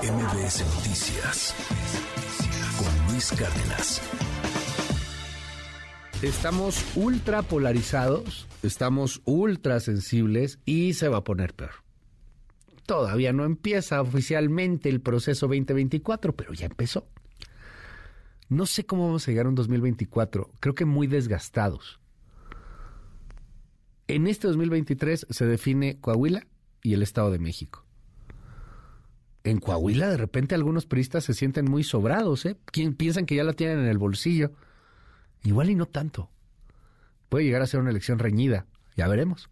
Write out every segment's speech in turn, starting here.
MBS Noticias con Luis Cárdenas. Estamos ultra polarizados, estamos ultra sensibles y se va a poner peor. Todavía no empieza oficialmente el proceso 2024, pero ya empezó. No sé cómo vamos a llegar a un 2024, creo que muy desgastados. En este 2023 se define Coahuila y el Estado de México. En Coahuila de repente algunos priistas se sienten muy sobrados, ¿eh? Piensan que ya la tienen en el bolsillo. Igual y no tanto. Puede llegar a ser una elección reñida, ya veremos.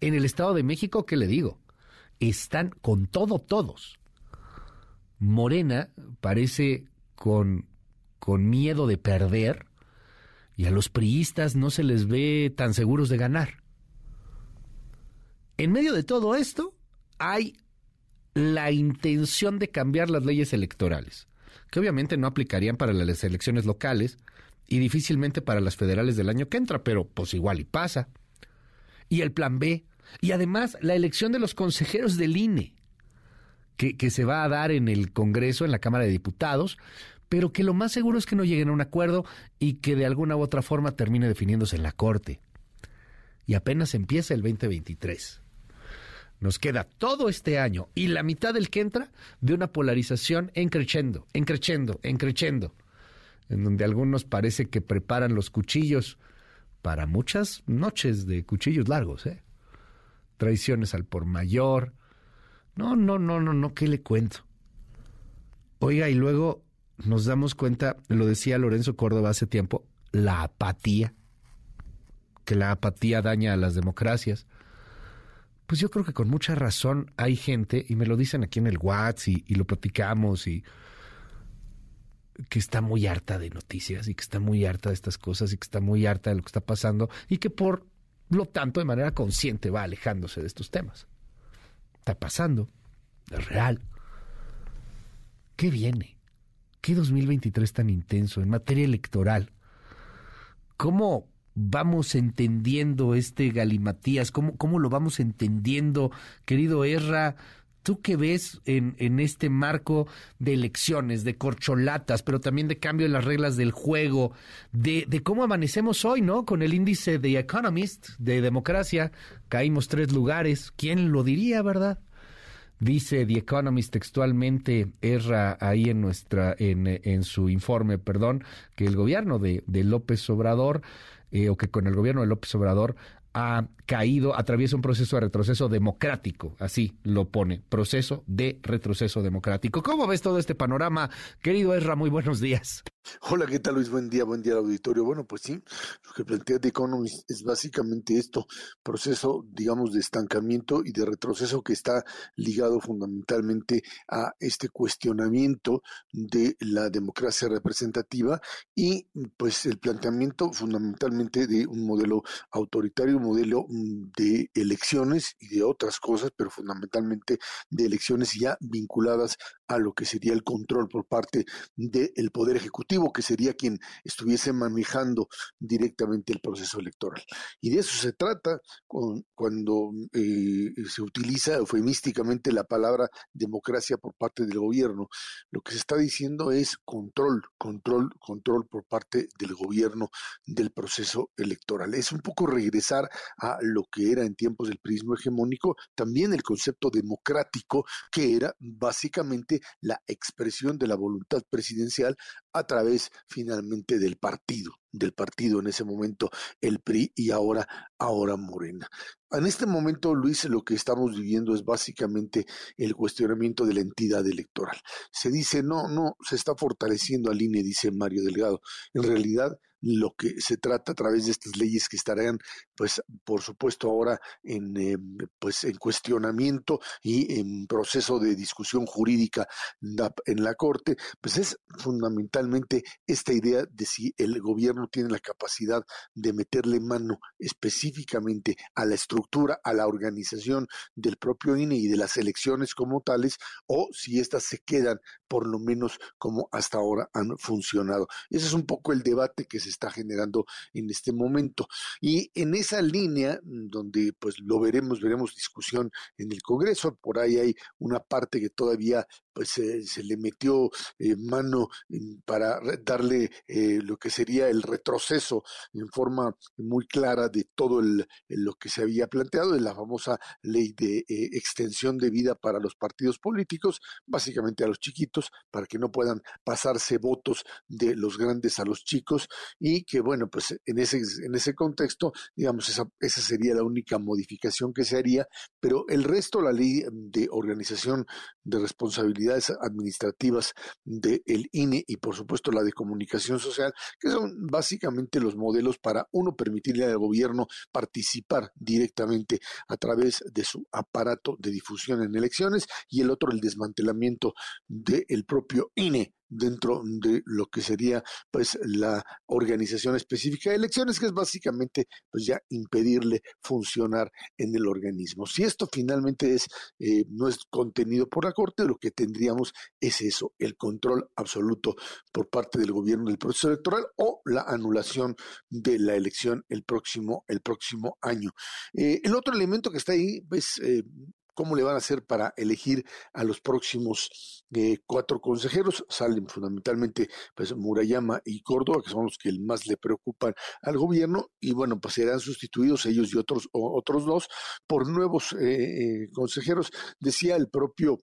En el Estado de México, ¿qué le digo? Están con todo todos. Morena parece con, con miedo de perder y a los priistas no se les ve tan seguros de ganar. En medio de todo esto hay la intención de cambiar las leyes electorales, que obviamente no aplicarían para las elecciones locales y difícilmente para las federales del año que entra, pero pues igual y pasa. Y el plan B, y además la elección de los consejeros del INE, que, que se va a dar en el Congreso, en la Cámara de Diputados, pero que lo más seguro es que no lleguen a un acuerdo y que de alguna u otra forma termine definiéndose en la Corte. Y apenas empieza el 2023. Nos queda todo este año y la mitad del que entra de una polarización encrechendo, encrechendo, encrechendo, en donde algunos parece que preparan los cuchillos para muchas noches de cuchillos largos, ¿eh? Traiciones al por mayor. No, no, no, no, no, ¿qué le cuento? Oiga, y luego nos damos cuenta, lo decía Lorenzo Córdoba hace tiempo, la apatía, que la apatía daña a las democracias. Pues yo creo que con mucha razón hay gente, y me lo dicen aquí en el WhatsApp y, lo platicamos, y que está muy harta de noticias y que está muy harta de estas cosas y que está muy harta de lo que está pasando y que por lo tanto de manera consciente va alejándose de estos temas. Está pasando, es real. ¿Qué viene? ¿Qué 2023 tan intenso en materia electoral? ¿Cómo vamos entendiendo este galimatías? ¿Cómo, cómo lo vamos entendiendo, querido Erra? ¿Tú qué ves en, en, este marco de elecciones, de corcholatas, pero también de cambio en las reglas del juego, de, de, cómo amanecemos hoy, ¿no? Con el índice de Economist de democracia, caímos tres lugares. ¿Quién lo diría, verdad? Dice The Economist textualmente, erra ahí en nuestra, en, en su informe, perdón, que el gobierno de, de López Obrador eh, o que con el gobierno de López Obrador ha caído, atraviesa un proceso de retroceso democrático, así lo pone, proceso de retroceso democrático. ¿Cómo ves todo este panorama, querido Ezra? Muy buenos días. Hola, ¿qué tal Luis? Buen día, buen día al auditorio. Bueno, pues sí, lo que plantea The Economist es básicamente esto, proceso, digamos, de estancamiento y de retroceso que está ligado fundamentalmente a este cuestionamiento de la democracia representativa y pues el planteamiento fundamentalmente de un modelo autoritario, un modelo mm, de elecciones y de otras cosas, pero fundamentalmente de elecciones ya vinculadas a lo que sería el control por parte del Poder Ejecutivo, que sería quien estuviese manejando directamente el proceso electoral. Y de eso se trata cuando eh, se utiliza eufemísticamente la palabra democracia por parte del gobierno. Lo que se está diciendo es control, control, control por parte del gobierno del proceso electoral. Es un poco regresar a lo que era en tiempos del prismo hegemónico, también el concepto democrático, que era básicamente la expresión de la voluntad presidencial a través finalmente del partido, del partido en ese momento el PRI y ahora ahora Morena. En este momento, Luis, lo que estamos viviendo es básicamente el cuestionamiento de la entidad electoral. Se dice, no, no, se está fortaleciendo al INE, dice Mario Delgado. En realidad, lo que se trata a través de estas leyes que estarán, pues, por supuesto, ahora en, eh, pues, en cuestionamiento y en proceso de discusión jurídica en la Corte, pues es fundamentalmente esta idea de si el gobierno tiene la capacidad de meterle mano específicamente a la estructura a la organización del propio INE y de las elecciones como tales, o si éstas se quedan por lo menos como hasta ahora han funcionado. Ese es un poco el debate que se está generando en este momento. Y en esa línea, mm, donde pues lo veremos, veremos discusión en el Congreso, por ahí hay una parte que todavía pues se le metió eh, mano para darle eh, lo que sería el retroceso en forma muy clara de todo el, lo que se había planteado de la famosa ley de eh, extensión de vida para los partidos políticos, básicamente a los chiquitos, para que no puedan pasarse votos de los grandes a los chicos y que bueno, pues en ese, en ese contexto, digamos, esa, esa sería la única modificación que se haría, pero el resto, la ley de organización de responsabilidades administrativas del INE y por supuesto la de comunicación social, que son básicamente los modelos para uno permitirle al gobierno participar directamente a través de su aparato de difusión en elecciones y el otro el desmantelamiento del propio INE dentro de lo que sería pues la organización específica de elecciones, que es básicamente pues ya impedirle funcionar en el organismo. Si esto finalmente es eh, no es contenido por la Corte, lo que tendríamos es eso, el control absoluto por parte del gobierno del proceso electoral o la anulación de la elección el próximo, el próximo año. Eh, el otro elemento que está ahí, pues eh, cómo le van a hacer para elegir a los próximos eh, cuatro consejeros. Salen fundamentalmente pues, Murayama y Córdoba, que son los que más le preocupan al gobierno, y bueno, pues serán sustituidos ellos y otros, otros dos por nuevos eh, eh, consejeros. Decía el propio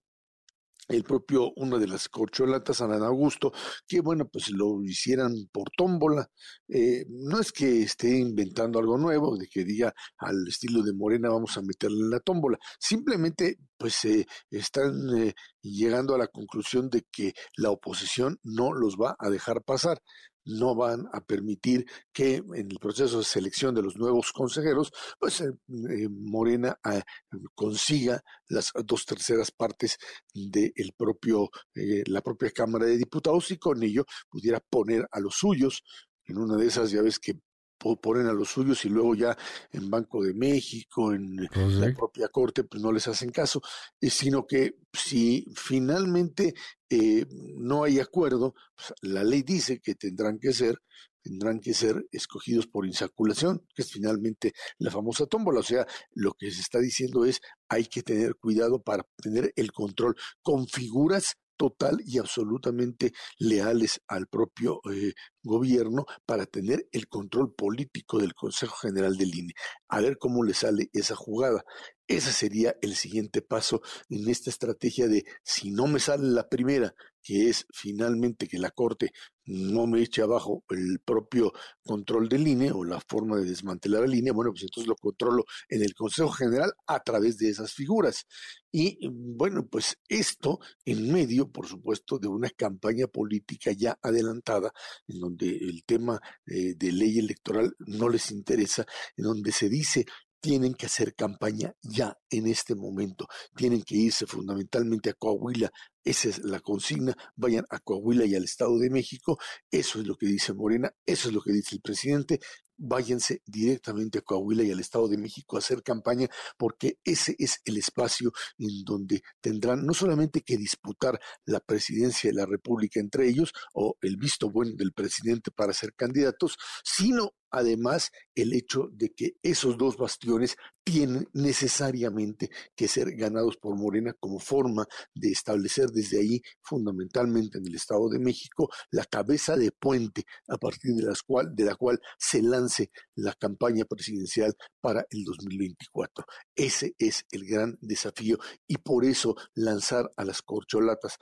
el propio, una de las corcholatas, San Augusto, que bueno, pues lo hicieran por tómbola. Eh, no es que esté inventando algo nuevo, de que diga al estilo de Morena vamos a meterle en la tómbola. Simplemente, pues eh, están eh, llegando a la conclusión de que la oposición no los va a dejar pasar no van a permitir que en el proceso de selección de los nuevos consejeros, pues eh, eh, Morena ah, consiga las dos terceras partes de el propio, eh, la propia Cámara de Diputados y con ello pudiera poner a los suyos. En una de esas, ya ves que ponen a los suyos y luego ya en Banco de México, en pues la propia Corte, pues no les hacen caso, sino que si finalmente eh, no hay acuerdo, pues la ley dice que tendrán que ser tendrán que ser escogidos por insaculación, que es finalmente la famosa tómbola. O sea, lo que se está diciendo es hay que tener cuidado para tener el control con figuras total y absolutamente leales al propio eh, gobierno para tener el control político del Consejo General del INE. A ver cómo le sale esa jugada. Ese sería el siguiente paso en esta estrategia de si no me sale la primera, que es finalmente que la Corte no me eche abajo el propio control del INE o la forma de desmantelar el INE, bueno, pues entonces lo controlo en el Consejo General a través de esas figuras. Y bueno, pues esto en medio, por supuesto, de una campaña política ya adelantada, en donde el tema eh, de ley electoral no les interesa, en donde se dice tienen que hacer campaña ya en este momento. Tienen que irse fundamentalmente a Coahuila. Esa es la consigna. Vayan a Coahuila y al Estado de México. Eso es lo que dice Morena. Eso es lo que dice el presidente váyanse directamente a Coahuila y al Estado de México a hacer campaña, porque ese es el espacio en donde tendrán no solamente que disputar la presidencia de la República entre ellos, o el visto bueno del presidente para ser candidatos, sino además el hecho de que esos dos bastiones tienen necesariamente que ser ganados por Morena como forma de establecer desde ahí, fundamentalmente en el Estado de México, la cabeza de puente a partir de, las de la cual se lanza la campaña presidencial para el 2024. Ese es el gran desafío y por eso lanzar a las corcholatas,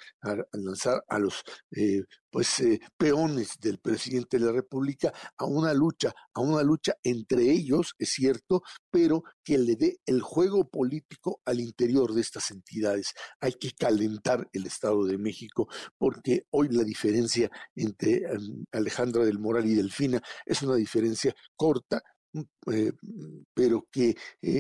lanzar a los eh, pues eh, peones del presidente de la República a una lucha, a una lucha entre ellos, es cierto, pero que le dé el juego político al interior de estas entidades. Hay que calentar el Estado de México porque hoy la diferencia entre em, Alejandra del Moral y Delfina es una diferencia corta, mm, eh, pero que eh,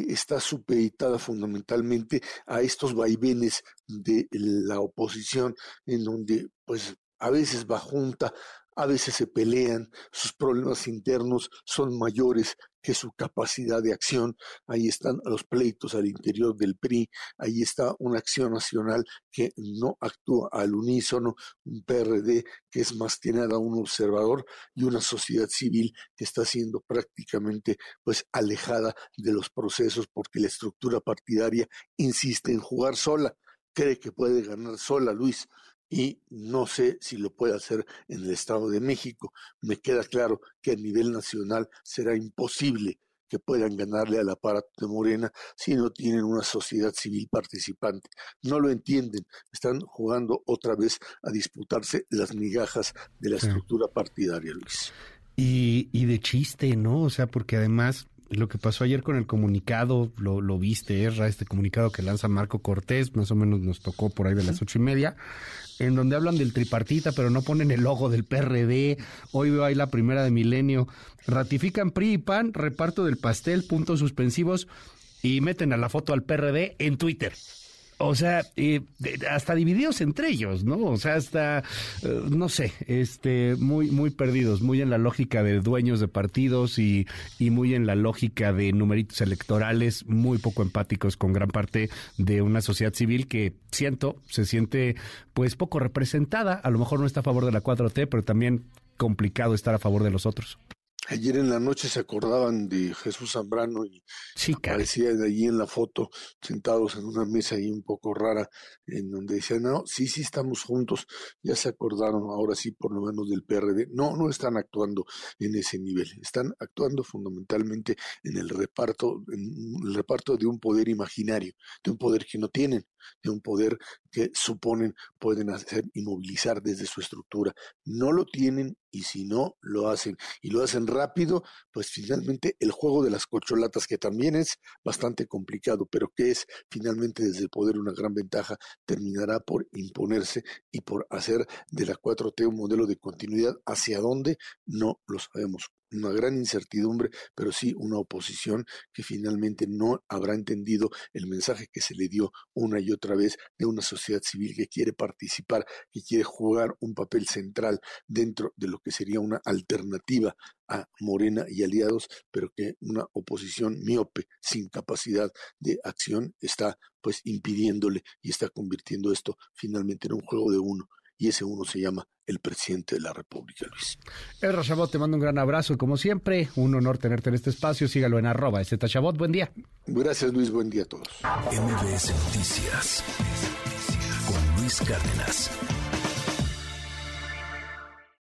está supeditada fundamentalmente a estos vaivenes de la oposición, en donde pues a veces va junta, a veces se pelean, sus problemas internos son mayores que su capacidad de acción, ahí están los pleitos al interior del PRI, ahí está una acción nacional que no actúa al unísono, un PRD que es más que nada un observador y una sociedad civil que está siendo prácticamente pues alejada de los procesos porque la estructura partidaria insiste en jugar sola, cree que puede ganar sola, Luis, y no sé si lo puede hacer en el Estado de México. Me queda claro que a nivel nacional será imposible que puedan ganarle al aparato de Morena si no tienen una sociedad civil participante. No lo entienden, están jugando otra vez a disputarse las migajas de la estructura partidaria, Luis. Y, y de chiste, ¿no? O sea, porque además lo que pasó ayer con el comunicado, lo, lo viste, Erra, este comunicado que lanza Marco Cortés, más o menos nos tocó por ahí de las ocho y media, en donde hablan del tripartita, pero no ponen el logo del PRD. Hoy veo ahí la primera de Milenio. Ratifican PRI y PAN, reparto del pastel, puntos suspensivos, y meten a la foto al PRD en Twitter. O sea, eh, hasta divididos entre ellos, ¿no? O sea, hasta, eh, no sé, este, muy, muy perdidos, muy en la lógica de dueños de partidos y, y muy en la lógica de numeritos electorales, muy poco empáticos con gran parte de una sociedad civil que siento, se siente pues poco representada, a lo mejor no está a favor de la 4T, pero también complicado estar a favor de los otros. Ayer en la noche se acordaban de Jesús Zambrano y sí, allí en la foto, sentados en una mesa ahí un poco rara, en donde decían, no, sí, sí estamos juntos, ya se acordaron, ahora sí, por lo menos del PRD. No, no están actuando en ese nivel, están actuando fundamentalmente en el reparto, en el reparto de un poder imaginario, de un poder que no tienen, de un poder que suponen pueden hacer y movilizar desde su estructura. No lo tienen y si no lo hacen y lo hacen rápido, pues finalmente el juego de las cocholatas, que también es bastante complicado, pero que es finalmente desde el poder una gran ventaja, terminará por imponerse y por hacer de la 4T un modelo de continuidad hacia dónde no lo sabemos una gran incertidumbre, pero sí una oposición que finalmente no habrá entendido el mensaje que se le dio una y otra vez de una sociedad civil que quiere participar, que quiere jugar un papel central dentro de lo que sería una alternativa a Morena y aliados, pero que una oposición miope, sin capacidad de acción, está pues impidiéndole y está convirtiendo esto finalmente en un juego de uno y ese uno se llama el presidente de la República, Luis. El Chabot, te mando un gran abrazo y como siempre, un honor tenerte en este espacio. Sígalo en arroba Chabot. Buen día. Gracias, Luis. Buen día a todos. MBS Noticias con Luis Cárdenas.